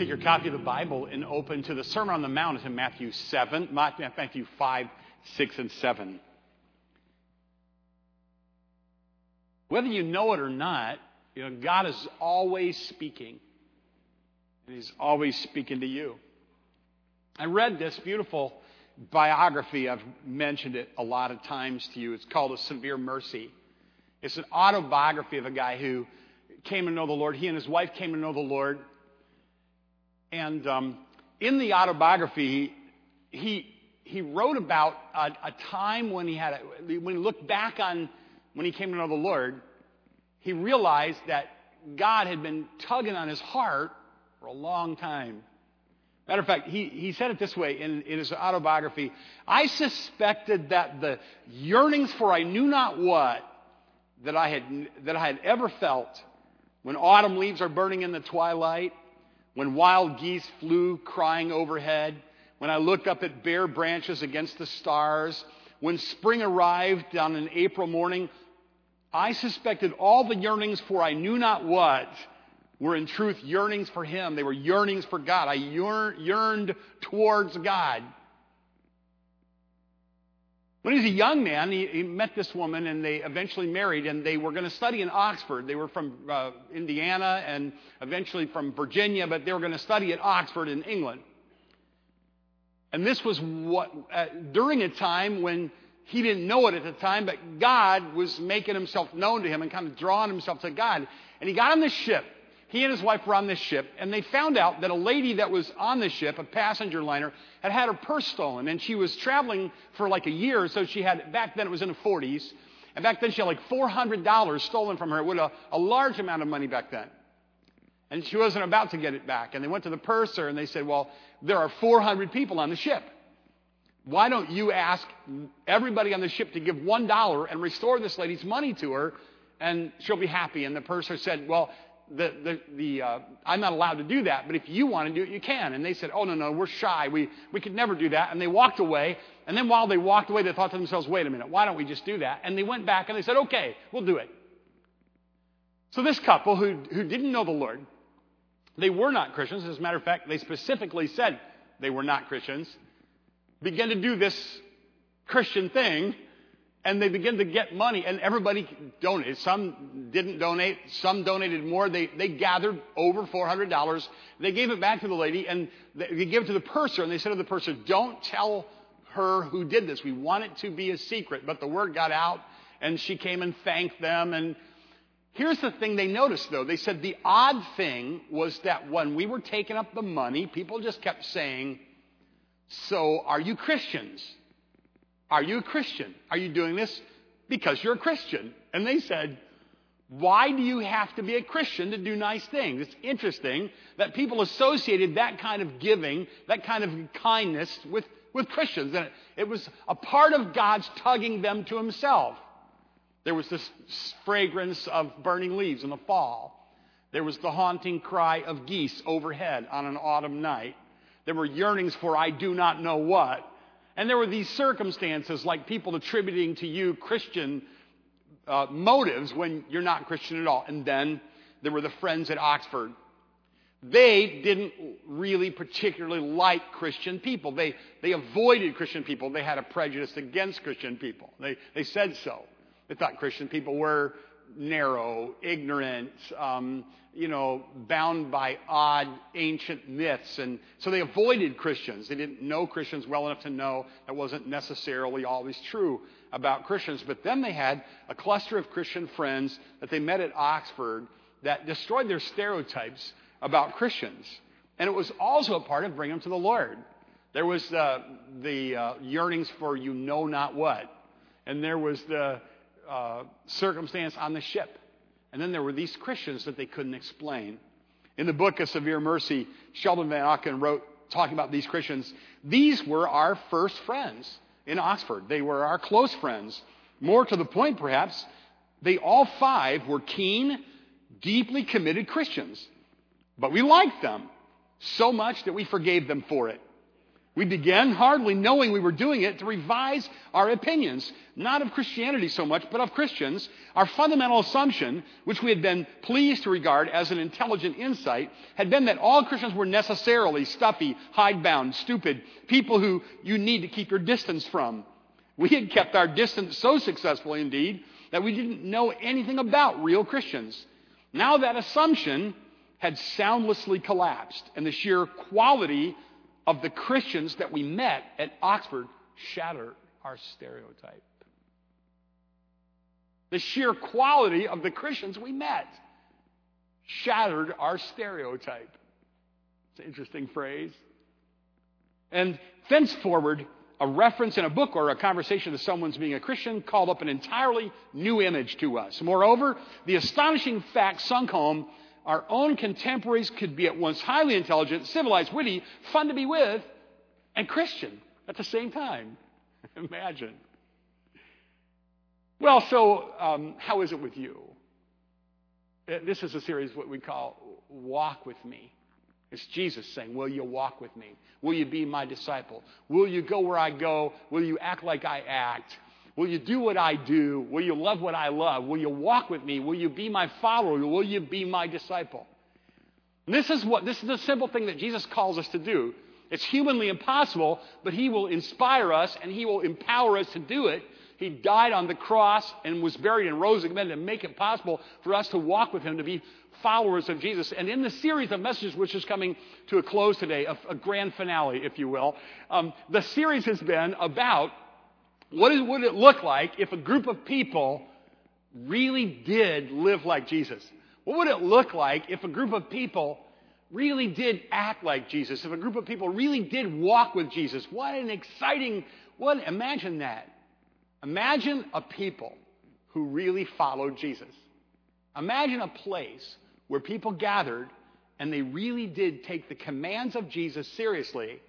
Take your copy of the Bible and open to the Sermon on the Mount. It's in Matthew 7, Matthew 5, 6, and 7. Whether you know it or not, you know, God is always speaking. And He's always speaking to you. I read this beautiful biography. I've mentioned it a lot of times to you. It's called A Severe Mercy. It's an autobiography of a guy who came to know the Lord. He and his wife came to know the Lord. And um, in the autobiography, he, he wrote about a, a time when he had, a, when he looked back on when he came to know the Lord, he realized that God had been tugging on his heart for a long time. Matter of fact, he, he said it this way in, in his autobiography I suspected that the yearnings for I knew not what that I had, that I had ever felt when autumn leaves are burning in the twilight, when wild geese flew crying overhead, when I looked up at bare branches against the stars, when spring arrived on an April morning, I suspected all the yearnings for I knew not what were in truth yearnings for Him. They were yearnings for God. I yearned towards God. When he was a young man, he, he, met this woman and they eventually married, and they were going to study in Oxford. They were from uh, Indiana and eventually from Virginia, but they were going to study at Oxford in England. And this was what, uh, during a time when he didn't know it at the time, but God was making himself known to him and kind of drawing himself to God. And he got on this ship he and his wife were on this ship, and they found out that a lady that was on the ship, a passenger liner, had had her purse stolen. And she was traveling for like a year, so she had, back then it was in the 40s, and back then she had like $400 stolen from her, with a, a large amount of money back then. And she wasn't about to get it back. And they went to the purser and they said, Well, there are 400 people on the ship. Why don't you ask everybody on the ship to give $1 and restore this lady's money to her, and she'll be happy? And the purser said, Well, the, the, the uh, I'm not allowed to do that, but if you want to do it, you can. And they said, oh, no, no, we're shy. We, we could never do that. And they walked away. And then while they walked away, they thought to themselves, wait a minute, why don't we just do that? And they went back and they said, okay, we'll do it. So this couple who, who didn't know the Lord, they were not Christians. As a matter of fact, they specifically said they were not Christians, began to do this Christian thing and they begin to get money, and everybody donated. Some didn't donate, some donated more. They, they gathered over $400. They gave it back to the lady, and they gave it to the purser, and they said to the purser, Don't tell her who did this. We want it to be a secret. But the word got out, and she came and thanked them. And here's the thing they noticed, though. They said the odd thing was that when we were taking up the money, people just kept saying, So are you Christians? Are you a Christian? Are you doing this because you're a Christian? And they said, Why do you have to be a Christian to do nice things? It's interesting that people associated that kind of giving, that kind of kindness with, with Christians. And it, it was a part of God's tugging them to Himself. There was this fragrance of burning leaves in the fall. There was the haunting cry of geese overhead on an autumn night. There were yearnings for I do not know what. And there were these circumstances like people attributing to you Christian uh, motives when you're not Christian at all. And then there were the friends at Oxford. They didn't really particularly like Christian people. They, they avoided Christian people. They had a prejudice against Christian people. They, they said so. They thought Christian people were narrow, ignorant, um, you know, bound by odd ancient myths. And so they avoided Christians. They didn't know Christians well enough to know that wasn't necessarily always true about Christians. But then they had a cluster of Christian friends that they met at Oxford that destroyed their stereotypes about Christians. And it was also a part of bringing them to the Lord. There was the uh, yearnings for you know not what. And there was the uh, circumstance on the ship. And then there were these Christians that they couldn't explain. In the book of Severe Mercy, Sheldon Vanauken wrote, talking about these Christians, these were our first friends in Oxford. They were our close friends. More to the point, perhaps, they all five were keen, deeply committed Christians. But we liked them so much that we forgave them for it. We began, hardly knowing we were doing it, to revise our opinions, not of Christianity so much, but of Christians. Our fundamental assumption, which we had been pleased to regard as an intelligent insight, had been that all Christians were necessarily stuffy, hidebound, stupid, people who you need to keep your distance from. We had kept our distance so successfully, indeed, that we didn't know anything about real Christians. Now that assumption had soundlessly collapsed, and the sheer quality of the Christians that we met at Oxford shattered our stereotype. The sheer quality of the Christians we met shattered our stereotype. It's an interesting phrase. And thenceforward, a reference in a book or a conversation to someone's being a Christian called up an entirely new image to us. Moreover, the astonishing fact sunk home our own contemporaries could be at once highly intelligent, civilized, witty, fun to be with, and Christian at the same time. Imagine. Well, so um, how is it with you? Uh, this is a series what we call Walk with Me. It's Jesus saying, Will you walk with me? Will you be my disciple? Will you go where I go? Will you act like I act? Will you do what I do? Will you love what I love? Will you walk with me? Will you be my follower? Will you be my disciple? And this is what this is the simple thing that Jesus calls us to do. It's humanly impossible, but he will inspire us and he will empower us to do it. He died on the cross and was buried and rose again to make it possible for us to walk with him, to be followers of Jesus. And in the series of messages, which is coming to a close today, a, a grand finale, if you will, um, the series has been about what would it look like if a group of people really did live like Jesus? What would it look like if a group of people really did act like Jesus? If a group of people really did walk with Jesus? What an exciting, what, imagine that. Imagine a people who really followed Jesus. Imagine a place where people gathered and they really did take the commands of Jesus seriously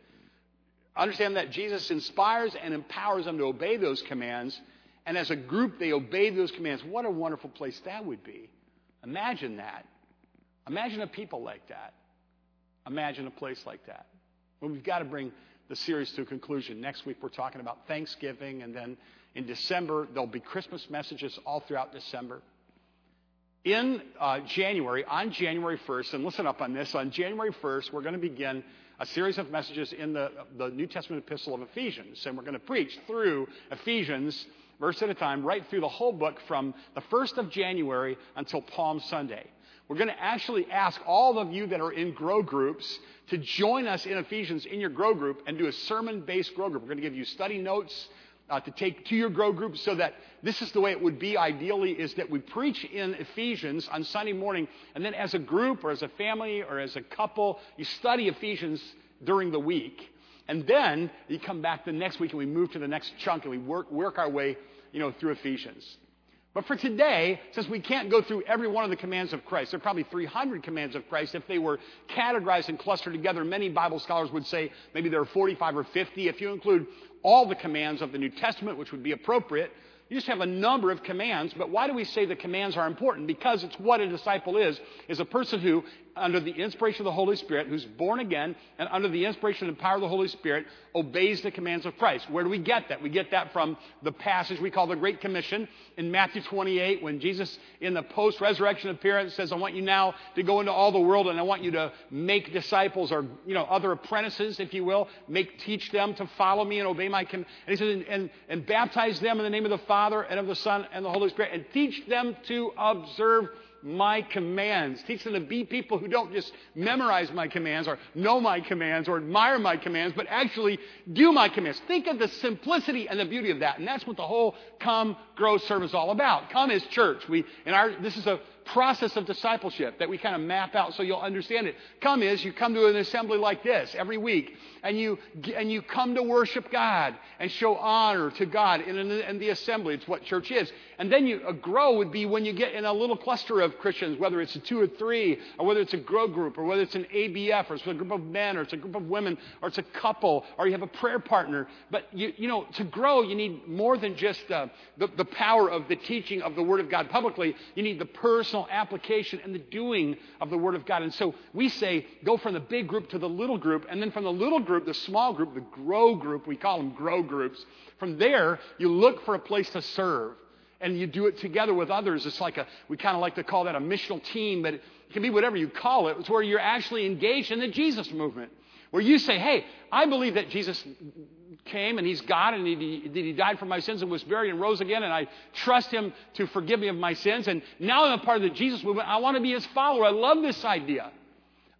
Understand that Jesus inspires and empowers them to obey those commands. And as a group, they obey those commands. What a wonderful place that would be. Imagine that. Imagine a people like that. Imagine a place like that. Well, we've got to bring the series to a conclusion. Next week, we're talking about Thanksgiving, and then in December, there'll be Christmas messages all throughout December. In uh, January, on January 1st, and listen up on this, on January 1st, we're going to begin a series of messages in the, the New Testament epistle of Ephesians. And we're going to preach through Ephesians, verse at a time, right through the whole book from the 1st of January until Palm Sunday. We're going to actually ask all of you that are in grow groups to join us in Ephesians in your grow group and do a sermon based grow group. We're going to give you study notes uh, to take to your grow group so that this is the way it would be ideally is that we preach in Ephesians on Sunday morning and then as a group or as a family or as a couple, you study Ephesians during the week. And then you come back the next week and we move to the next chunk and we work, work our way, you know, through Ephesians. But for today, since we can't go through every one of the commands of Christ, there are probably 300 commands of Christ. If they were categorized and clustered together, many Bible scholars would say maybe there are 45 or 50. If you include all the commands of the New Testament, which would be appropriate, you just have a number of commands, but why do we say the commands are important? Because it's what a disciple is, is a person who, under the inspiration of the Holy Spirit, who's born again, and under the inspiration and power of the Holy Spirit, obeys the commands of Christ. Where do we get that? We get that from the passage we call the Great Commission in Matthew 28, when Jesus, in the post-resurrection appearance, says, I want you now to go into all the world, and I want you to make disciples, or, you know, other apprentices, if you will, make, teach them to follow me and obey my command. And he says, and, and, and baptize them in the name of the Father and of the Son and the Holy Spirit, and teach them to observe my commands. Teach them to be people who don't just memorize my commands or know my commands or admire my commands, but actually do my commands. Think of the simplicity and the beauty of that. And that's what the whole come, grow, serve is all about. Come is church. We, in our, this is a process of discipleship that we kind of map out so you'll understand it. Come is you come to an assembly like this every week and you, and you come to worship God and show honor to God in, in the assembly. It's what church is. And then you, a grow would be when you get in a little cluster of Christians, whether it's a two or three, or whether it's a grow group, or whether it's an ABF, or it's a group of men, or it's a group of women, or it's a couple, or you have a prayer partner. But you, you know, to grow, you need more than just uh, the, the power of the teaching of the Word of God publicly. You need the person personal application and the doing of the Word of God. And so we say, go from the big group to the little group, and then from the little group, the small group, the grow group, we call them grow groups. From there, you look for a place to serve. And you do it together with others. It's like a, we kind of like to call that a missional team, but it can be whatever you call it. It's where you're actually engaged in the Jesus movement. Where you say, hey, I believe that Jesus came and he's God and he, he died for my sins and was buried and rose again and I trust him to forgive me of my sins. And now I'm a part of the Jesus movement. I want to be his follower. I love this idea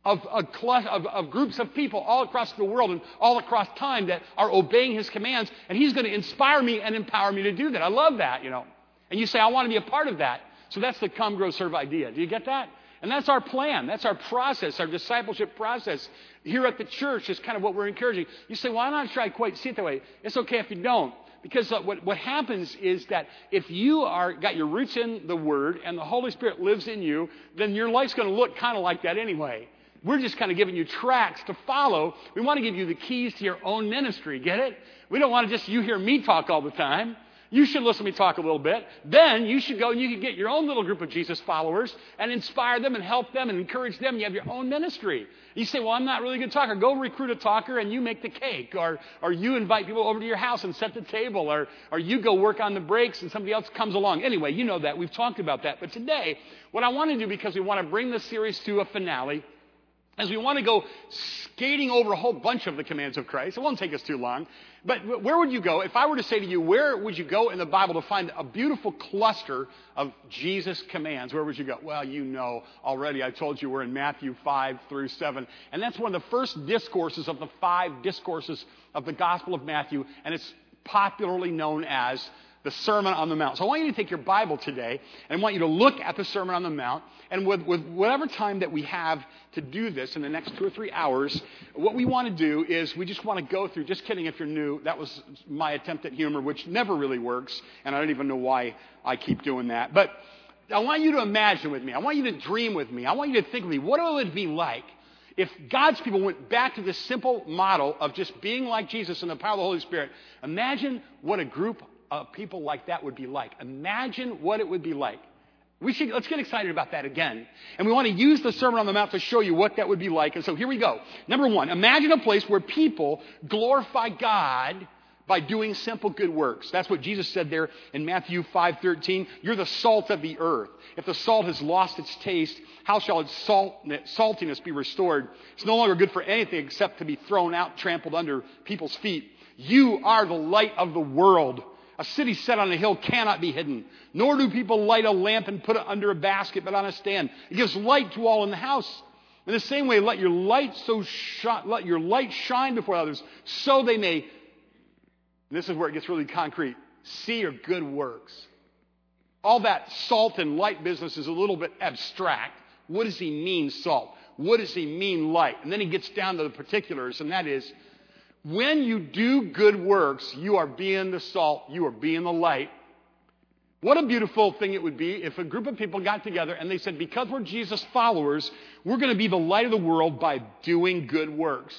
of, cluster, of, of groups of people all across the world and all across time that are obeying his commands. And he's going to inspire me and empower me to do that. I love that, you know. And you say, I want to be a part of that. So that's the come, grow, serve idea. Do you get that? And that's our plan. That's our process, our discipleship process. Here at the church is kind of what we're encouraging. You say, well, I'm not sure I quite see it that way. It's okay if you don't. Because uh, what, what happens is that if you are got your roots in the Word and the Holy Spirit lives in you, then your life's going to look kind of like that anyway. We're just kind of giving you tracks to follow. We want to give you the keys to your own ministry. Get it? We don't want to just you hear me talk all the time. You should listen to me talk a little bit. Then you should go and you can get your own little group of Jesus followers and inspire them and help them and encourage them. You have your own ministry. You say, well, I'm not really a good talker. Go recruit a talker and you make the cake. Or, or you invite people over to your house and set the table. Or, or you go work on the breaks and somebody else comes along. Anyway, you know that. We've talked about that. But today, what I want to do, because we want to bring this series to a finale, as we want to go skating over a whole bunch of the commands of Christ. It won't take us too long. But where would you go? If I were to say to you, where would you go in the Bible to find a beautiful cluster of Jesus' commands? Where would you go? Well, you know already. I told you we're in Matthew 5 through 7. And that's one of the first discourses of the five discourses of the Gospel of Matthew. And it's popularly known as the Sermon on the Mount. So I want you to take your Bible today and I want you to look at the Sermon on the Mount. And with, with whatever time that we have to do this in the next two or three hours, what we want to do is we just want to go through, just kidding if you're new, that was my attempt at humor, which never really works. And I don't even know why I keep doing that. But I want you to imagine with me. I want you to dream with me. I want you to think with me. What would it be like if God's people went back to this simple model of just being like Jesus and the power of the Holy Spirit? Imagine what a group of people like that would be like. Imagine what it would be like. We should, let's get excited about that again. And we want to use the Sermon on the Mount to show you what that would be like. And so here we go. Number one, imagine a place where people glorify God by doing simple good works. That's what Jesus said there in Matthew 5:13. You're the salt of the earth. If the salt has lost its taste, how shall its salt, saltiness be restored? It's no longer good for anything except to be thrown out, trampled under people's feet. You are the light of the world. A city set on a hill cannot be hidden, nor do people light a lamp and put it under a basket, but on a stand. It gives light to all in the house. In the same way, let your light so shine, let your light shine before others, so they may. this is where it gets really concrete. See your good works. All that salt and light business is a little bit abstract. What does he mean, salt? What does he mean, light? And then he gets down to the particulars, and that is when you do good works, you are being the salt, you are being the light. What a beautiful thing it would be if a group of people got together and they said, because we're Jesus followers, we're going to be the light of the world by doing good works.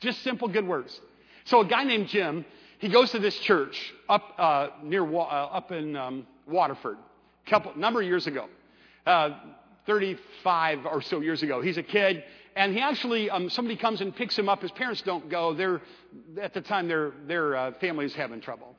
Just simple good works. So a guy named Jim, he goes to this church up uh, near uh, up in um, Waterford, a couple number of years ago, uh, 35 or so years ago. He's a kid and he actually, um, somebody comes and picks him up. His parents don't go. They're, at the time, their, their uh, family is having trouble.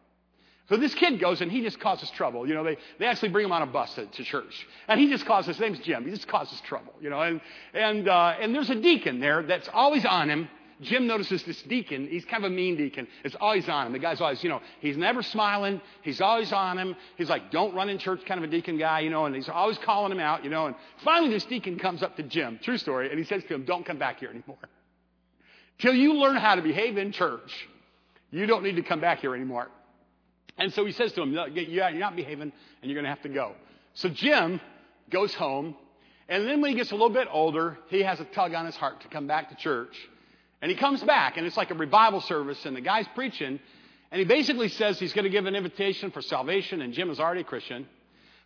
So this kid goes and he just causes trouble. You know, they, they actually bring him on a bus to, to church. And he just causes, his name's Jim, he just causes trouble, you know. And, and, uh, and there's a deacon there that's always on him Jim notices this deacon. He's kind of a mean deacon. It's always on him. The guy's always, you know, he's never smiling. He's always on him. He's like, don't run in church kind of a deacon guy, you know, and he's always calling him out, you know. And finally, this deacon comes up to Jim, true story, and he says to him, don't come back here anymore. Till you learn how to behave in church, you don't need to come back here anymore. And so he says to him, you're not behaving, and you're going to have to go. So Jim goes home, and then when he gets a little bit older, he has a tug on his heart to come back to church. And he comes back, and it's like a revival service, and the guy's preaching, and he basically says he's going to give an invitation for salvation, and Jim is already a Christian.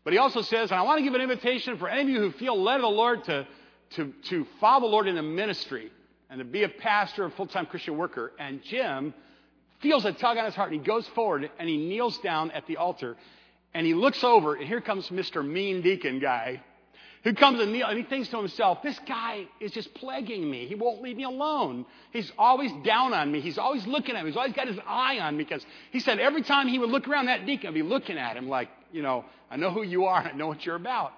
But he also says, and I want to give an invitation for any of you who feel led of the Lord to, to, to follow the Lord in the ministry and to be a pastor, a full time Christian worker. And Jim feels a tug on his heart, and he goes forward and he kneels down at the altar. And he looks over, and here comes Mr. Mean Deacon guy who comes and, and he thinks to himself, this guy is just plaguing me. He won't leave me alone. He's always down on me. He's always looking at me. He's always got his eye on me because he said every time he would look around that deacon, I'd be looking at him like, you know, I know who you are. I know what you're about.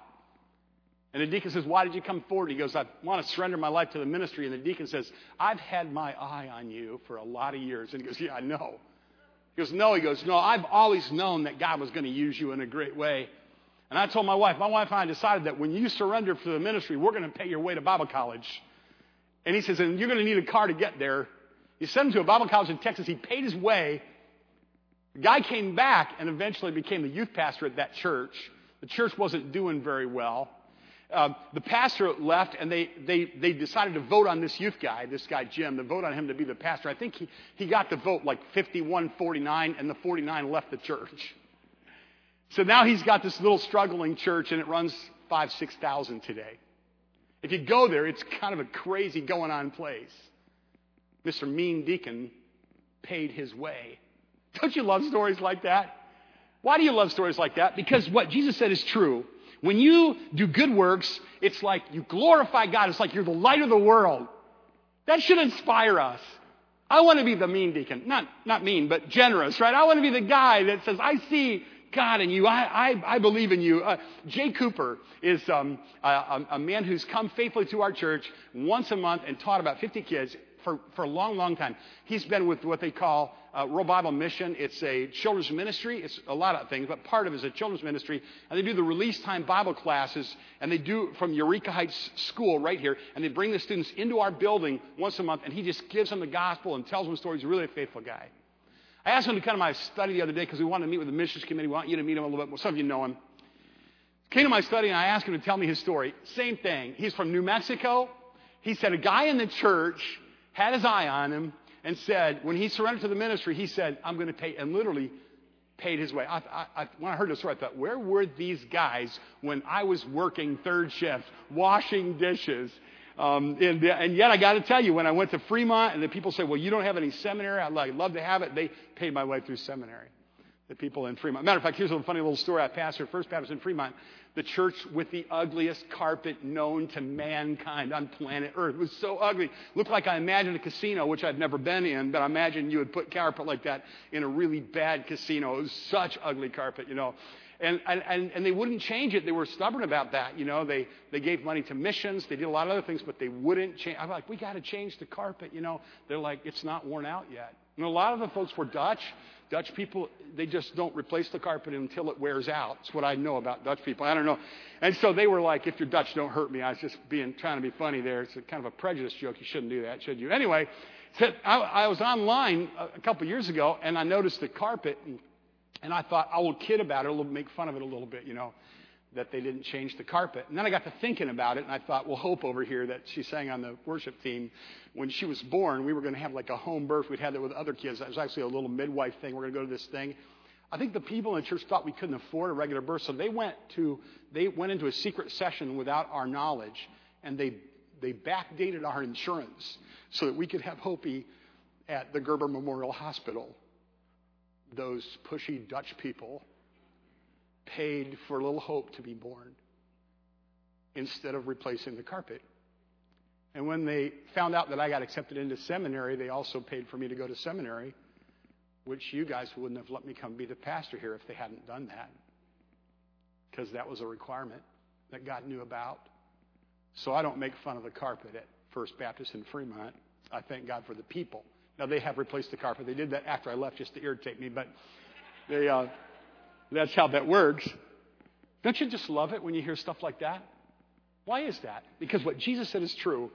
And the deacon says, Why did you come forward? He goes, I want to surrender my life to the ministry. And the deacon says, I've had my eye on you for a lot of years. And he goes, Yeah, I know. He goes, No. He goes, No, I've always known that God was going to use you in a great way. And I told my wife, my wife and I decided that when you surrender for the ministry, we're going to pay your way to Bible college. And he says, and you're going to need a car to get there. He sent him to a Bible college in Texas. He paid his way. The guy came back and eventually became the youth pastor at that church. The church wasn't doing very well. Uh, the pastor left and they, they, they decided to vote on this youth guy, this guy Jim, to vote on him to be the pastor. I think he, he got the vote like 51 49, and the 49 left the church. So now he's got this little struggling church and it runs five, 6,000 today. If you go there, it's kind of a crazy going on place. Mr. Mean Deacon paid his way. Don't you love stories like that? Why do you love stories like that? Because what Jesus said is true. When you do good works, it's like you glorify God. It's like you're the light of the world. That should inspire us. I want to be the mean deacon. Not, not mean, but generous, right? I want to be the guy that says, I see God in you. I, I, I believe in you. Uh, Jay Cooper is um, a, a man who's come faithfully to our church once a month and taught about 50 kids for, for a long, long time. He's been with what they call uh, World Bible Mission. It's a children's ministry. It's a lot of things, but part of it is a children's ministry. And they do the release time Bible classes, and they do from Eureka Heights School right here, and they bring the students into our building once a month, and he just gives them the gospel and tells them stories. He's really a faithful guy. I asked him to come to my study the other day because we wanted to meet with the missions committee. We want you to meet him a little bit more. Some of you know him. Came to my study and I asked him to tell me his story. Same thing. He's from New Mexico. He said a guy in the church had his eye on him and said, when he surrendered to the ministry, he said, I'm going to pay, and literally paid his way. I, I, I, when I heard this story, I thought, where were these guys when I was working third shift, washing dishes? Um, and, and, yet, I got to tell you, when I went to Fremont, and the people say, "Well, you don't have any seminary," I'd like, love to have it. They paid my way through seminary. The people in Fremont. Matter of fact, here's a funny little story. I pastored First Baptist in Fremont, the church with the ugliest carpet known to mankind on planet Earth. It was so ugly. Looked like I imagined a casino, which I've never been in, but I imagine you would put carpet like that in a really bad casino. It was such ugly carpet, you know. And, and, and they wouldn't change it. They were stubborn about that. You know, they, they gave money to missions. They did a lot of other things, but they wouldn't change. I'm like, we got to change the carpet. You know, they're like, it's not worn out yet. And a lot of the folks were Dutch. Dutch people, they just don't replace the carpet until it wears out. That's what I know about Dutch people. I don't know. And so they were like, if you're Dutch, don't hurt me. I was just being, trying to be funny there. It's a kind of a prejudice joke. You shouldn't do that, should you? Anyway, so I, I was online a couple years ago and I noticed the carpet. And and I thought, I will kid about it, make fun of it a little bit, you know, that they didn't change the carpet. And then I got to thinking about it, and I thought, well, Hope over here, that she sang on the worship team, when she was born, we were going to have like a home birth. We'd had that with other kids. That was actually a little midwife thing. We're going to go to this thing. I think the people in the church thought we couldn't afford a regular birth, so they went to they went into a secret session without our knowledge, and they they backdated our insurance so that we could have Hopi at the Gerber Memorial Hospital those pushy Dutch people paid for little hope to be born instead of replacing the carpet. And when they found out that I got accepted into seminary, they also paid for me to go to seminary, which you guys wouldn't have let me come be the pastor here if they hadn't done that. Because that was a requirement that God knew about. So I don't make fun of the carpet at First Baptist in Fremont. I thank God for the people now, they have replaced the carpet. They did that after I left just to irritate me, but they, uh, that's how that works. Don't you just love it when you hear stuff like that? Why is that? Because what Jesus said is true.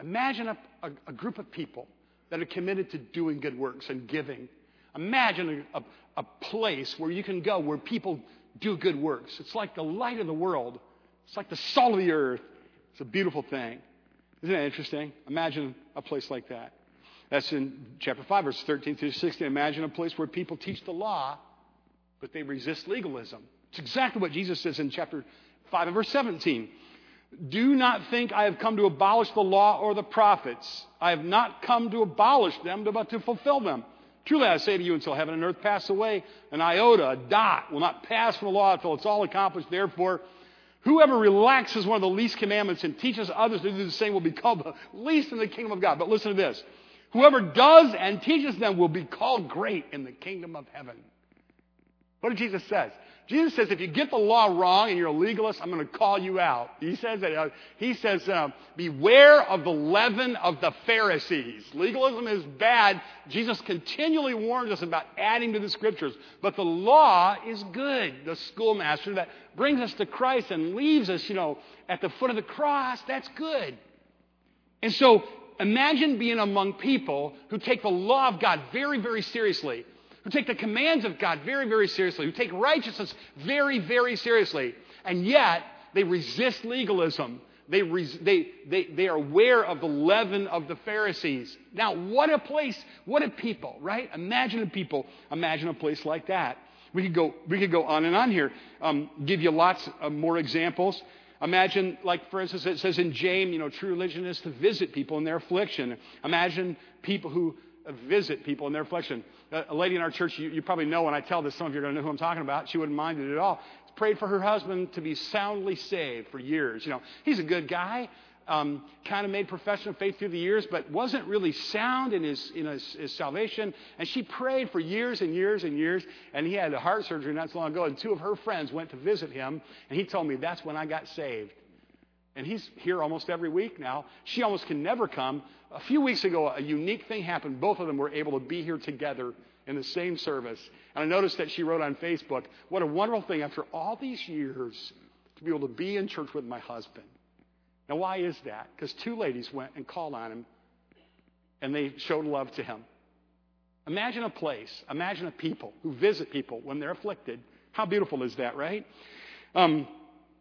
Imagine a, a, a group of people that are committed to doing good works and giving. Imagine a, a place where you can go where people do good works. It's like the light of the world, it's like the salt of the earth. It's a beautiful thing. Isn't that interesting? Imagine a place like that. That's in chapter 5, verse 13 through 16. Imagine a place where people teach the law, but they resist legalism. It's exactly what Jesus says in chapter 5 and verse 17. Do not think I have come to abolish the law or the prophets. I have not come to abolish them, but to fulfill them. Truly I say to you, until heaven and earth pass away, an iota, a dot, will not pass from the law until it's all accomplished. Therefore, whoever relaxes one of the least commandments and teaches others to do the same will be called the least in the kingdom of God. But listen to this. Whoever does and teaches them will be called great in the kingdom of heaven. What did Jesus say? Jesus says, if you get the law wrong and you're a legalist, I'm going to call you out. He says that. Uh, he says, uh, beware of the leaven of the Pharisees. Legalism is bad. Jesus continually warns us about adding to the scriptures. But the law is good. The schoolmaster that brings us to Christ and leaves us, you know, at the foot of the cross, that's good. And so imagine being among people who take the law of God very, very seriously who take the commands of God very, very seriously, who take righteousness very, very seriously, and yet they resist legalism. They, res- they, they, they are aware of the leaven of the Pharisees. Now, what a place, what a people, right? Imagine a people, imagine a place like that. We could go, we could go on and on here, um, give you lots of more examples. Imagine, like, for instance, it says in James, you know, true religion is to visit people in their affliction. Imagine people who visit people in their affliction. A lady in our church, you, you probably know when I tell this, some of you are going to know who I'm talking about. She wouldn't mind it at all. Prayed for her husband to be soundly saved for years. You know, he's a good guy. Um, kind of made profession of faith through the years, but wasn't really sound in his in his, his, salvation. And she prayed for years and years and years. And he had a heart surgery not so long ago. And two of her friends went to visit him, and he told me that's when I got saved. And he's here almost every week now. She almost can never come. A few weeks ago, a unique thing happened. Both of them were able to be here together in the same service. And I noticed that she wrote on Facebook, What a wonderful thing after all these years to be able to be in church with my husband. Now, why is that? Because two ladies went and called on him and they showed love to him. Imagine a place, imagine a people who visit people when they're afflicted. How beautiful is that, right? Um,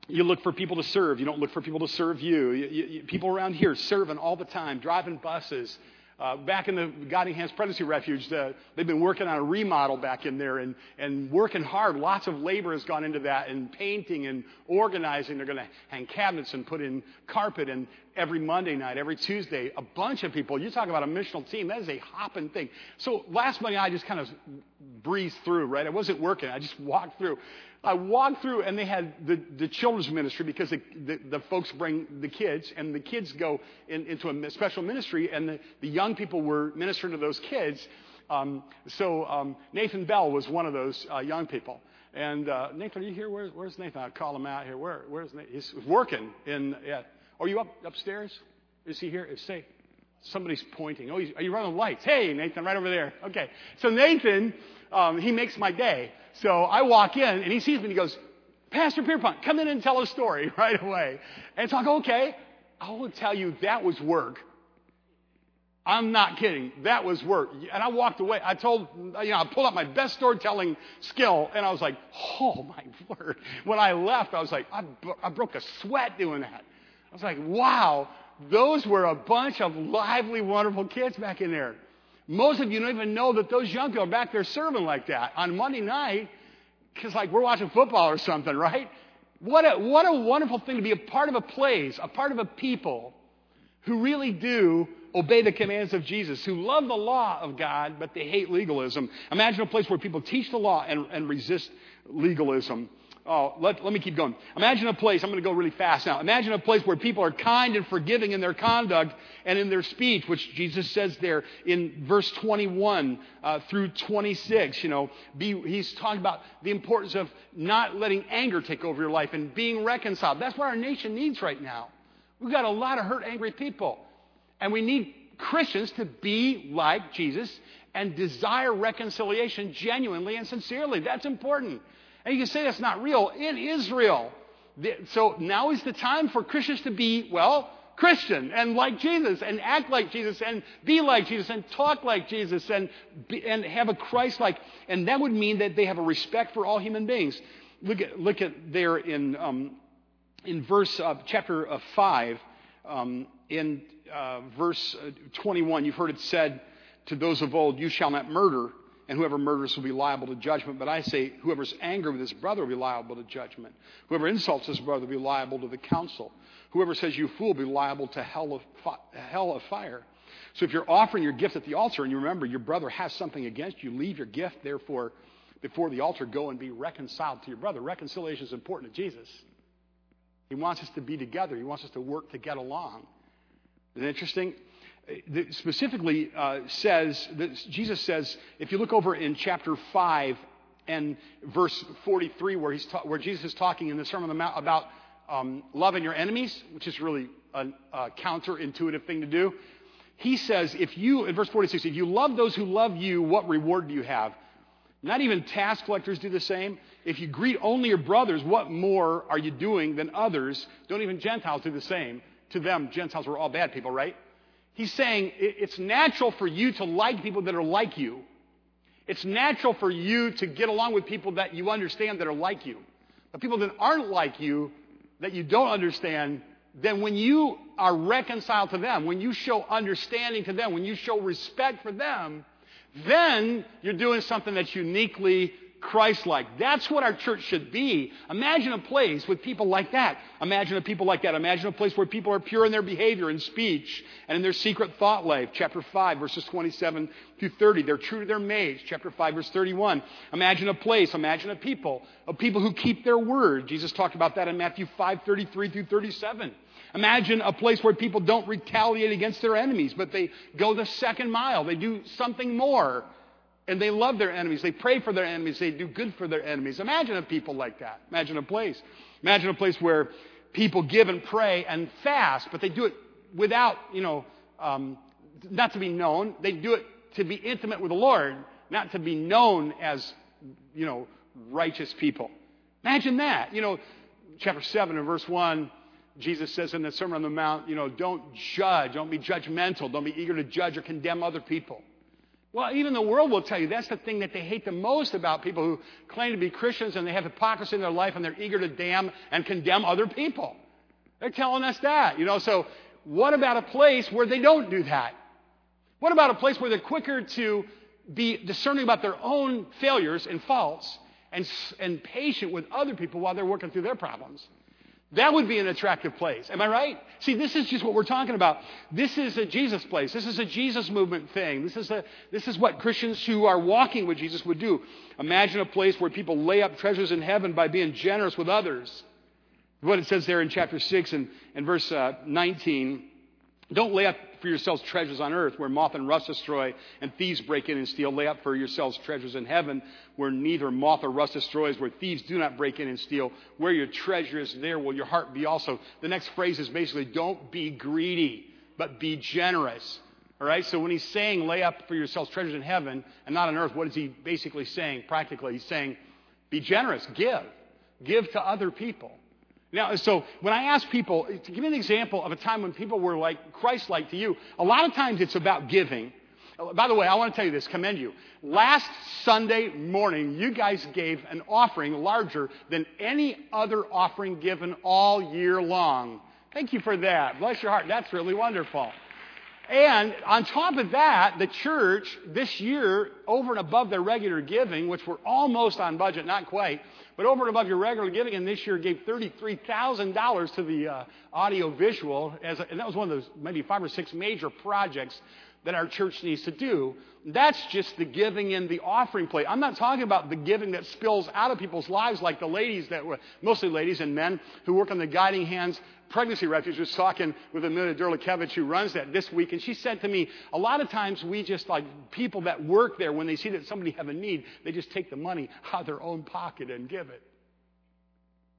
you look for people to serve. You don't look for people to serve you. you, you people around here serving all the time, driving buses. Uh, back in the Guiding Hands Pregnancy Refuge, uh, they've been working on a remodel back in there and, and working hard. Lots of labor has gone into that and painting and organizing. They're going to hang cabinets and put in carpet. And every Monday night, every Tuesday, a bunch of people. You talk about a missional team. That is a hopping thing. So last Monday, I just kind of breezed through, right? I wasn't working. I just walked through. I walked through and they had the, the children's ministry because the, the, the, folks bring the kids and the kids go in, into a special ministry and the, the young people were ministering to those kids. Um, so um, Nathan Bell was one of those uh, young people. And uh, Nathan, are you here? Where, where's Nathan? I'll call him out here. Where, where's Nathan? He's working in. Yeah. Are you up upstairs? Is he here? Say, somebody's pointing. Oh, are you running lights? Hey, Nathan, right over there. Okay. So Nathan, um, he makes my day. So I walk in and he sees me and he goes, Pastor Pierpont, come in and tell a story right away. And so I go, okay. I will tell you that was work. I'm not kidding. That was work. And I walked away. I told, you know, I pulled out my best storytelling skill and I was like, oh my word. When I left, I was like, I, I broke a sweat doing that. I was like, wow, those were a bunch of lively, wonderful kids back in there. Most of you don't even know that those young people are back there serving like that on Monday night because, like, we're watching football or something, right? What a, what a wonderful thing to be a part of a place, a part of a people who really do obey the commands of Jesus, who love the law of God, but they hate legalism. Imagine a place where people teach the law and, and resist legalism. Oh, let, let me keep going. Imagine a place, I'm going to go really fast now. Imagine a place where people are kind and forgiving in their conduct and in their speech, which Jesus says there in verse 21 uh, through 26. You know, be, he's talking about the importance of not letting anger take over your life and being reconciled. That's what our nation needs right now. We've got a lot of hurt, angry people. And we need Christians to be like Jesus and desire reconciliation genuinely and sincerely. That's important. And you can say that's not real. It is real. So now is the time for Christians to be, well, Christian and like Jesus and act like Jesus and be like Jesus and talk like Jesus and, be, and have a Christ like. And that would mean that they have a respect for all human beings. Look at, look at there in, um, in verse, uh, chapter uh, 5, um, in uh, verse uh, 21, you've heard it said to those of old, You shall not murder and whoever murders will be liable to judgment. But I say, whoever's angry with his brother will be liable to judgment. Whoever insults his brother will be liable to the council. Whoever says you fool will be liable to hell of, hell of fire. So if you're offering your gift at the altar and you remember your brother has something against you, leave your gift, therefore, before the altar, go and be reconciled to your brother. Reconciliation is important to Jesus. He wants us to be together, He wants us to work to get along. Isn't it interesting? It specifically uh, says, that Jesus says, if you look over in chapter 5 and verse 43, where, he's ta- where Jesus is talking in the Sermon on the Mount about um, loving your enemies, which is really a, a counterintuitive thing to do. He says, if you, in verse 46, if you love those who love you, what reward do you have? Not even tax collectors do the same. If you greet only your brothers, what more are you doing than others? Don't even Gentiles do the same. To them, Gentiles were all bad people, right? He's saying it's natural for you to like people that are like you. It's natural for you to get along with people that you understand that are like you. But people that aren't like you, that you don't understand, then when you are reconciled to them, when you show understanding to them, when you show respect for them, then you're doing something that's uniquely Christ like. That's what our church should be. Imagine a place with people like that. Imagine a people like that. Imagine a place where people are pure in their behavior and speech and in their secret thought life. Chapter 5, verses 27 through 30. They're true to their mates. Chapter 5, verse 31. Imagine a place, imagine a people, of people who keep their word. Jesus talked about that in Matthew 5, 33 through 37. Imagine a place where people don't retaliate against their enemies, but they go the second mile. They do something more and they love their enemies. They pray for their enemies. They do good for their enemies. Imagine a people like that. Imagine a place. Imagine a place where people give and pray and fast, but they do it without, you know, um, not to be known. They do it to be intimate with the Lord, not to be known as, you know, righteous people. Imagine that. You know, chapter 7 and verse 1, Jesus says in the Sermon on the Mount, you know, don't judge, don't be judgmental, don't be eager to judge or condemn other people. Well, even the world will tell you that's the thing that they hate the most about people who claim to be Christians and they have hypocrisy in their life and they're eager to damn and condemn other people. They're telling us that, you know. So, what about a place where they don't do that? What about a place where they're quicker to be discerning about their own failures and faults and, and patient with other people while they're working through their problems? That would be an attractive place. Am I right? See, this is just what we're talking about. This is a Jesus place. This is a Jesus movement thing. This is, a, this is what Christians who are walking with Jesus would do. Imagine a place where people lay up treasures in heaven by being generous with others. What it says there in chapter 6 and, and verse uh, 19. Don't lay up for yourselves treasures on earth where moth and rust destroy and thieves break in and steal. Lay up for yourselves treasures in heaven where neither moth or rust destroys, where thieves do not break in and steal. Where your treasure is, there will your heart be also. The next phrase is basically don't be greedy, but be generous. All right? So when he's saying lay up for yourselves treasures in heaven and not on earth, what is he basically saying practically? He's saying be generous, give. Give to other people. Now, so when I ask people, to give me an example of a time when people were like Christ-like to you, a lot of times it's about giving. Oh, by the way, I want to tell you this, commend you. Last Sunday morning, you guys gave an offering larger than any other offering given all year long. Thank you for that. Bless your heart. That's really wonderful. And on top of that, the church this year, over and above their regular giving, which were almost on budget, not quite, but over and above your regular giving, and this year gave $33,000 to the uh, audio visual, as a, and that was one of those maybe five or six major projects that our church needs to do. That's just the giving in the offering plate. I'm not talking about the giving that spills out of people's lives like the ladies that were, mostly ladies and men who work on the Guiding Hands Pregnancy Refuge. Was talking with Amelia Durlikevich who runs that this week, and she said to me, a lot of times we just like people that work there, when they see that somebody have a need, they just take the money out of their own pocket and give it.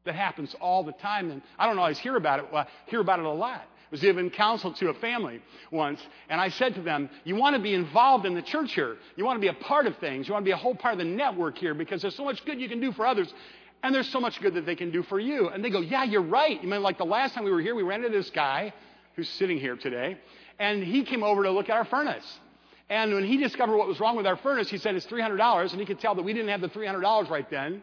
That happens all the time, and I don't always hear about it. Well, I hear about it a lot I was giving counsel to a family once, and I said to them, You want to be involved in the church here. You want to be a part of things. You want to be a whole part of the network here because there's so much good you can do for others, and there's so much good that they can do for you. And they go, Yeah, you're right. You mean, like the last time we were here, we ran into this guy who's sitting here today, and he came over to look at our furnace. And when he discovered what was wrong with our furnace, he said it's $300, and he could tell that we didn't have the $300 right then.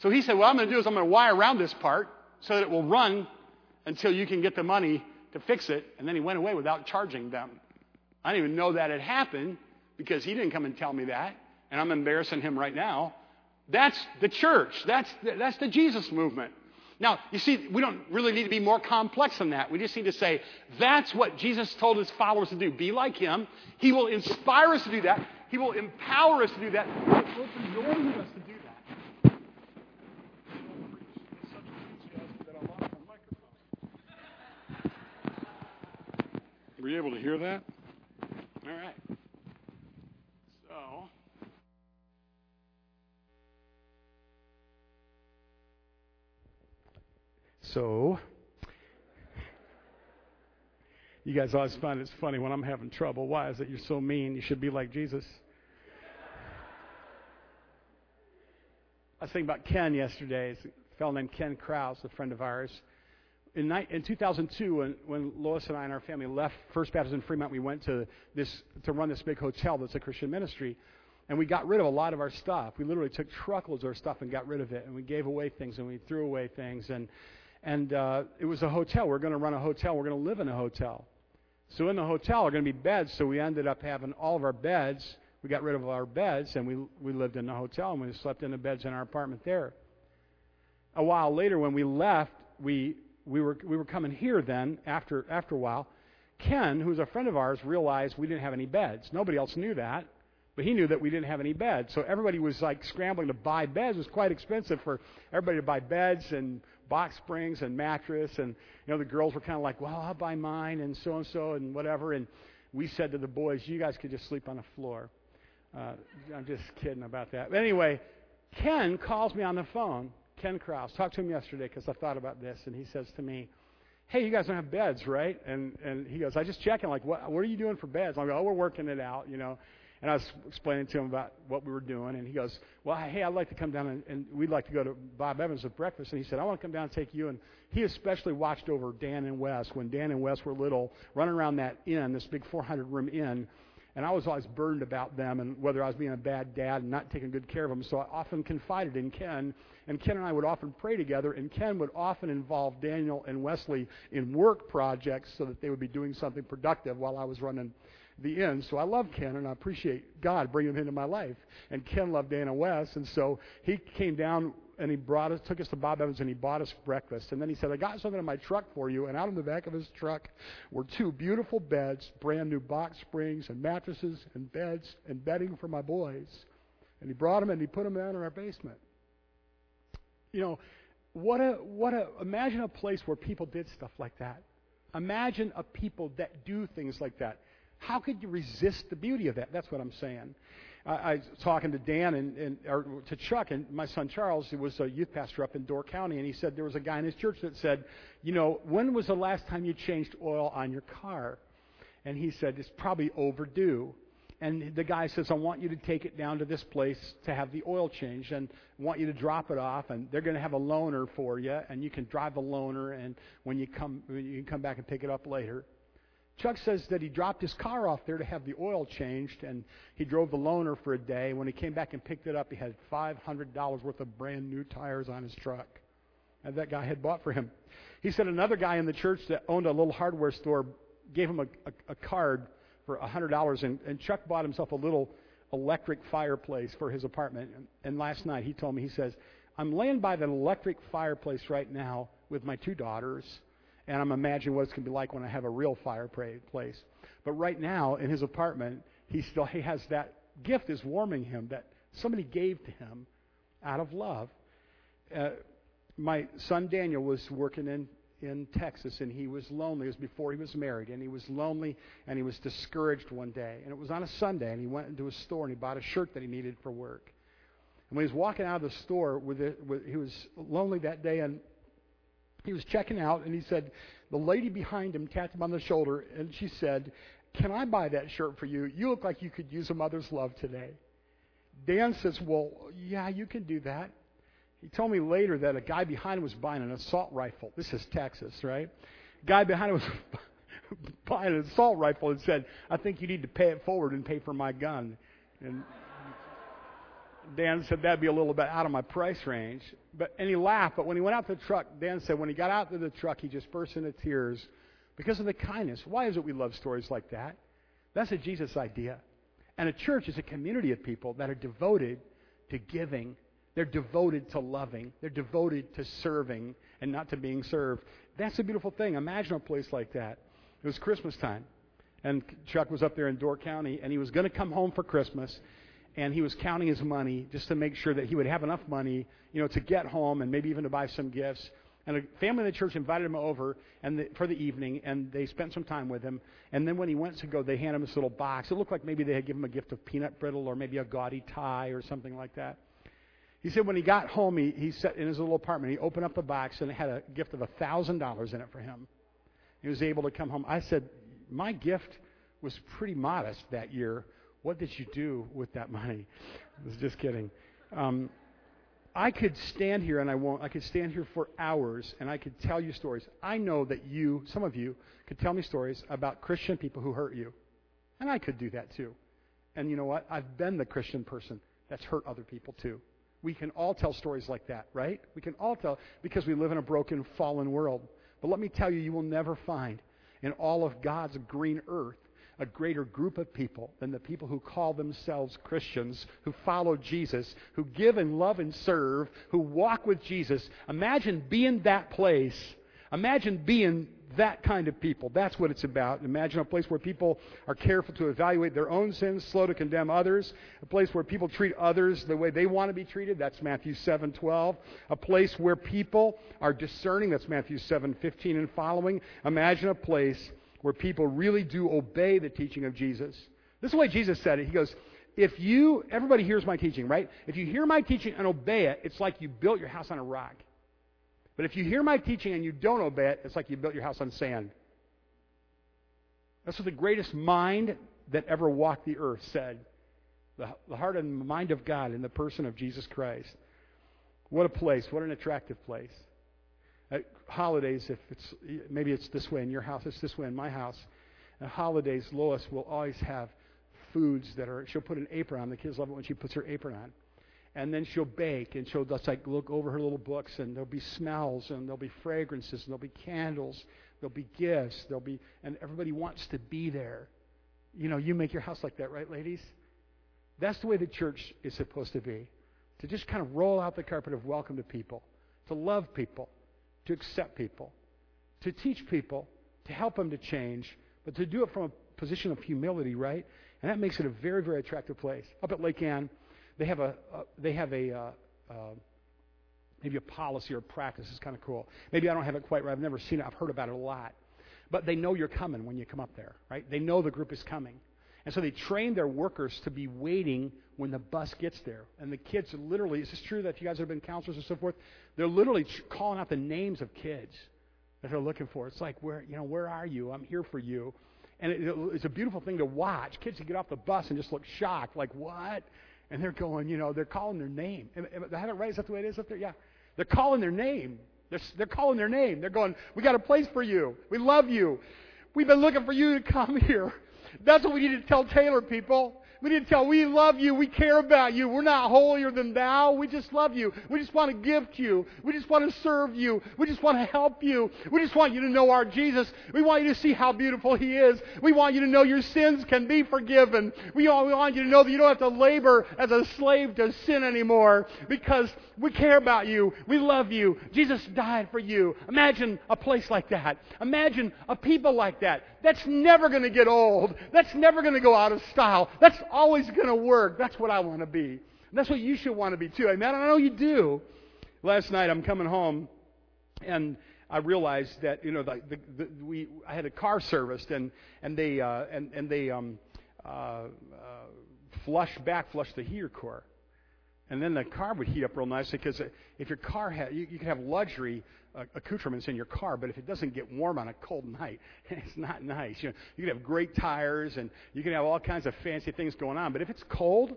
So he said, What I'm going to do is I'm going to wire around this part so that it will run until you can get the money to fix it, and then he went away without charging them. I didn't even know that had happened because he didn't come and tell me that, and I'm embarrassing him right now. That's the church. That's the, that's the Jesus movement. Now, you see, we don't really need to be more complex than that. We just need to say, that's what Jesus told his followers to do. Be like him. He will inspire us to do that. He will empower us to do that. He will open doors us to do that. Were you able to hear that? All right. So. So, you guys always find it's funny when I'm having trouble. Why is it you're so mean? You should be like Jesus. I was thinking about Ken yesterday. It's a fellow named Ken Kraus, a friend of ours. In, in 2002, when, when Lois and I and our family left First Baptist in Fremont, we went to this to run this big hotel that's a Christian ministry, and we got rid of a lot of our stuff. We literally took truckloads of our stuff and got rid of it, and we gave away things and we threw away things, and and uh, it was a hotel. We're going to run a hotel. We're going to live in a hotel. So in the hotel there are going to be beds. So we ended up having all of our beds. We got rid of our beds and we we lived in the hotel and we slept in the beds in our apartment there. A while later, when we left, we we were we were coming here. Then after after a while, Ken, who's a friend of ours, realized we didn't have any beds. Nobody else knew that. But he knew that we didn't have any beds. So everybody was like scrambling to buy beds. It was quite expensive for everybody to buy beds and box springs and mattress. And, you know, the girls were kind of like, well, I'll buy mine and so and so and whatever. And we said to the boys, you guys could just sleep on the floor. Uh, I'm just kidding about that. But anyway, Ken calls me on the phone. Ken Kraus. Talked to him yesterday because I thought about this. And he says to me, hey, you guys don't have beds, right? And, and he goes, I just checking, like, what, what are you doing for beds? I go, oh, we're working it out, you know. And I was explaining to him about what we were doing, and he goes, "Well, hey, I'd like to come down and, and we'd like to go to Bob Evans with breakfast." And he said, "I want to come down and take you." And he especially watched over Dan and Wes when Dan and Wes were little, running around that inn, this big 400-room inn. And I was always burdened about them and whether I was being a bad dad and not taking good care of them. So I often confided in Ken, and Ken and I would often pray together, and Ken would often involve Daniel and Wesley in work projects so that they would be doing something productive while I was running the end. So I love Ken and I appreciate God bringing him into my life. And Ken loved Dan and Wes, and so he came down and he brought us, took us to Bob Evans, and he bought us breakfast. And then he said, "I got something in my truck for you." And out in the back of his truck were two beautiful beds, brand new box springs and mattresses and beds and bedding for my boys. And he brought them and he put them down in our basement. You know, what a what a imagine a place where people did stuff like that. Imagine a people that do things like that. How could you resist the beauty of that? That's what I'm saying. I, I was talking to Dan and, and or to Chuck and my son Charles, who was a youth pastor up in Door County, and he said there was a guy in his church that said, you know, when was the last time you changed oil on your car? And he said it's probably overdue. And the guy says, I want you to take it down to this place to have the oil changed and want you to drop it off and they're going to have a loaner for you and you can drive the loaner and when you come, you can come back and pick it up later. Chuck says that he dropped his car off there to have the oil changed, and he drove the loaner for a day. When he came back and picked it up, he had $500 worth of brand new tires on his truck. And that guy had bought for him. He said another guy in the church that owned a little hardware store gave him a, a, a card for $100, and, and Chuck bought himself a little electric fireplace for his apartment. And, and last night he told me, he says, I'm laying by the electric fireplace right now with my two daughters and I'm imagining what it's going to be like when I have a real fireplace. But right now, in his apartment, he still he has that gift is warming him that somebody gave to him out of love. Uh, my son Daniel was working in in Texas, and he was lonely. It was before he was married, and he was lonely, and he was discouraged one day. And it was on a Sunday, and he went into a store and he bought a shirt that he needed for work. And when he was walking out of the store, with, it, with he was lonely that day, and he was checking out, and he said, the lady behind him tapped him on the shoulder, and she said, Can I buy that shirt for you? You look like you could use a mother's love today. Dan says, Well, yeah, you can do that. He told me later that a guy behind him was buying an assault rifle. This is Texas, right? Guy behind him was buying an assault rifle and said, I think you need to pay it forward and pay for my gun. And Dan said that'd be a little bit out of my price range. But and he laughed. But when he went out to the truck, Dan said when he got out to the truck, he just burst into tears because of the kindness. Why is it we love stories like that? That's a Jesus idea. And a church is a community of people that are devoted to giving. They're devoted to loving. They're devoted to serving and not to being served. That's a beautiful thing. Imagine a place like that. It was Christmas time. And Chuck was up there in Door County, and he was going to come home for Christmas, and he was counting his money just to make sure that he would have enough money, you know, to get home and maybe even to buy some gifts. And a family in the church invited him over and the, for the evening, and they spent some time with him. And then when he went to go, they handed him this little box. It looked like maybe they had given him a gift of peanut brittle or maybe a gaudy tie or something like that. He said when he got home, he, he sat in his little apartment. He opened up the box and it had a gift of a thousand dollars in it for him. He was able to come home. I said, my gift was pretty modest that year. What did you do with that money? I was just kidding. Um, I could stand here, and I won't. I could stand here for hours, and I could tell you stories. I know that you, some of you, could tell me stories about Christian people who hurt you, and I could do that too. And you know what? I've been the Christian person that's hurt other people too. We can all tell stories like that, right? We can all tell because we live in a broken, fallen world. But let me tell you, you will never find in all of God's green earth a greater group of people than the people who call themselves Christians, who follow Jesus, who give and love and serve, who walk with Jesus. Imagine being that place. Imagine being that kind of people. That's what it's about. Imagine a place where people are careful to evaluate their own sins, slow to condemn others. A place where people treat others the way they want to be treated. That's Matthew 7:12. A place where people are discerning. That's Matthew 7:15 and following. Imagine a place where people really do obey the teaching of Jesus. This is the way Jesus said it. He goes, if you, everybody hears my teaching, right? If you hear my teaching and obey it, it's like you built your house on a rock. But if you hear my teaching and you don't obey it, it's like you built your house on sand. That's what the greatest mind that ever walked the earth said. The, the heart and mind of God in the person of Jesus Christ. What a place. What an attractive place. Holidays, if it's maybe it's this way in your house, it's this way in my house. Holidays, Lois will always have foods that are. She'll put an apron on. The kids love it when she puts her apron on, and then she'll bake and she'll just like look over her little books and there'll be smells and there'll be fragrances and there'll be candles, there'll be gifts, there'll be and everybody wants to be there. You know, you make your house like that, right, ladies? That's the way the church is supposed to be. To just kind of roll out the carpet of welcome to people, to love people, to accept people, to teach people, to help them to change, but to do it from a position of humility, right? And that makes it a very, very attractive place. Up at Lake Ann, they have a uh, they have a uh, uh, maybe a policy or practice. It's kind of cool. Maybe I don't have it quite right. I've never seen it. I've heard about it a lot. But they know you're coming when you come up there, right? They know the group is coming. And so they train their workers to be waiting when the bus gets there. And the kids literally, is this true that you guys have been counselors and so forth? They're literally calling out the names of kids that they're looking for. It's like, where, you know, where are you? I'm here for you. And it, it's a beautiful thing to watch. Kids who get off the bus and just look shocked, like, what? And they're going, you know, they're calling their name. Am, am, I have it right? Is that the way it is up there? Yeah. They're calling their name. They're, they're calling their name. They're going, we got a place for you. We love you. We've been looking for you to come here. That's what we need to tell Taylor, people. We need to tell we love you, we care about you. We're not holier than thou. We just love you. We just want to give to you. We just want to serve you. We just want to help you. We just want you to know our Jesus. We want you to see how beautiful he is. We want you to know your sins can be forgiven. We want you to know that you don't have to labor as a slave to sin anymore because we care about you. We love you. Jesus died for you. Imagine a place like that. Imagine a people like that. That's never going to get old. That's never going to go out of style. That's always going to work. That's what I want to be. And that's what you should want to be too. Amen. I know you do. Last night I'm coming home and I realized that you know the, the, the, we I had a car serviced and and they uh, and and they um, uh, uh, flush back flush the heater core, and then the car would heat up real nicely because if your car had you, you could have luxury accoutrements in your car, but if it doesn't get warm on a cold night, it's not nice. You know, you can have great tires and you can have all kinds of fancy things going on, but if it's cold,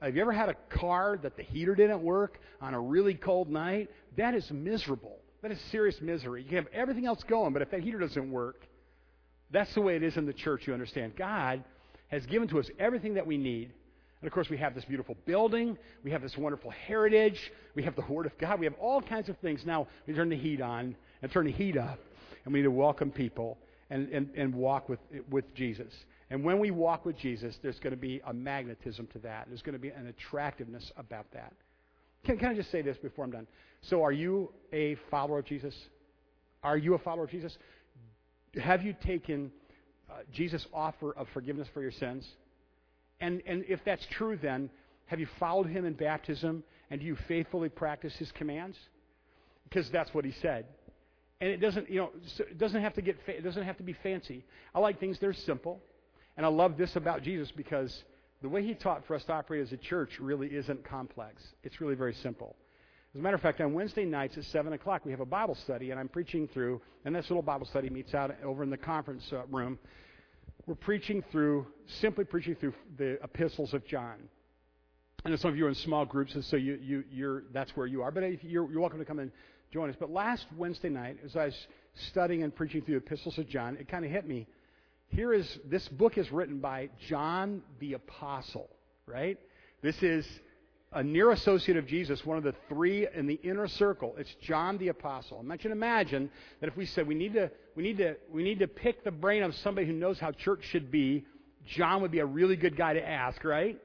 have you ever had a car that the heater didn't work on a really cold night? That is miserable. That is serious misery. You can have everything else going, but if that heater doesn't work, that's the way it is in the church, you understand. God has given to us everything that we need and of course, we have this beautiful building. We have this wonderful heritage. We have the Word of God. We have all kinds of things. Now, we turn the heat on and turn the heat up. And we need to welcome people and, and, and walk with, with Jesus. And when we walk with Jesus, there's going to be a magnetism to that. There's going to be an attractiveness about that. Can, can I just say this before I'm done? So, are you a follower of Jesus? Are you a follower of Jesus? Have you taken uh, Jesus' offer of forgiveness for your sins? And, and if that's true, then have you followed him in baptism and do you faithfully practice his commands? Because that's what he said. And it doesn't, you know, it doesn't have to get, it doesn't have to be fancy. I like things that are simple, and I love this about Jesus because the way he taught for us to operate as a church really isn't complex. It's really very simple. As a matter of fact, on Wednesday nights at 7 o'clock, we have a Bible study, and I'm preaching through, and this little Bible study meets out over in the conference uh, room. We're preaching through, simply preaching through the epistles of John. And some of you are in small groups, and so you, you, you're, that's where you are. But you're, you're welcome to come and join us. But last Wednesday night, as I was studying and preaching through the epistles of John, it kind of hit me. Here is, this book is written by John the Apostle, right? This is a near associate of Jesus, one of the three in the inner circle. It's John the Apostle. I want you to imagine that if we said we need to, we need to, we need to pick the brain of somebody who knows how church should be, John would be a really good guy to ask, right?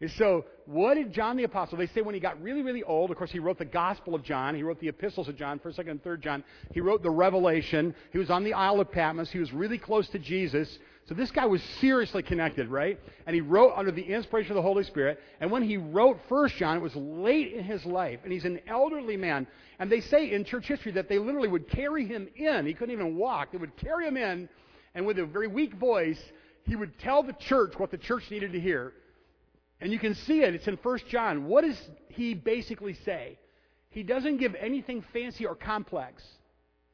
And so, what did John the Apostle? They say when he got really, really old, of course, he wrote the Gospel of John. He wrote the epistles of John, 1st, 2nd, and 3rd John. He wrote the Revelation. He was on the Isle of Patmos. He was really close to Jesus. So this guy was seriously connected, right? And he wrote under the inspiration of the Holy Spirit. And when he wrote First John, it was late in his life, and he's an elderly man. And they say in church history that they literally would carry him in. He couldn't even walk. They would carry him in, and with a very weak voice, he would tell the church what the church needed to hear. And you can see it. It's in First John. What does he basically say? He doesn't give anything fancy or complex.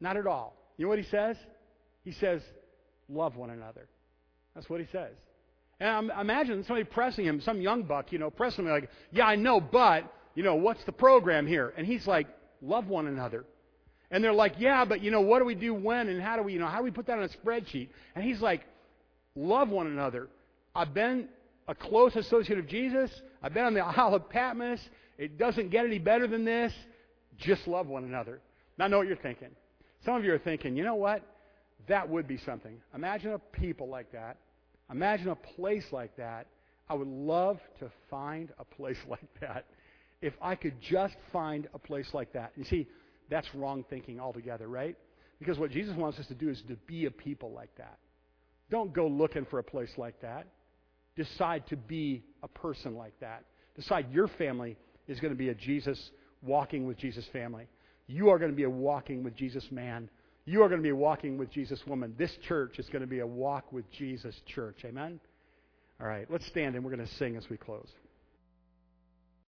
Not at all. You know what he says? He says, love one another. That's what he says. And I'm, imagine somebody pressing him, some young buck, you know, pressing him like, yeah, I know, but, you know, what's the program here? And he's like, love one another. And they're like, yeah, but, you know, what do we do when and how do we, you know, how do we put that on a spreadsheet? And he's like, love one another. I've been a close associate of Jesus. I've been on the Isle of Patmos. It doesn't get any better than this. Just love one another. Now, I know what you're thinking. Some of you are thinking, you know what? That would be something. Imagine a people like that Imagine a place like that. I would love to find a place like that. If I could just find a place like that. You see, that's wrong thinking altogether, right? Because what Jesus wants us to do is to be a people like that. Don't go looking for a place like that. Decide to be a person like that. Decide your family is going to be a Jesus walking with Jesus family. You are going to be a walking with Jesus man you are going to be walking with Jesus woman. This church is going to be a walk with Jesus church. Amen? All right, let's stand and we're going to sing as we close.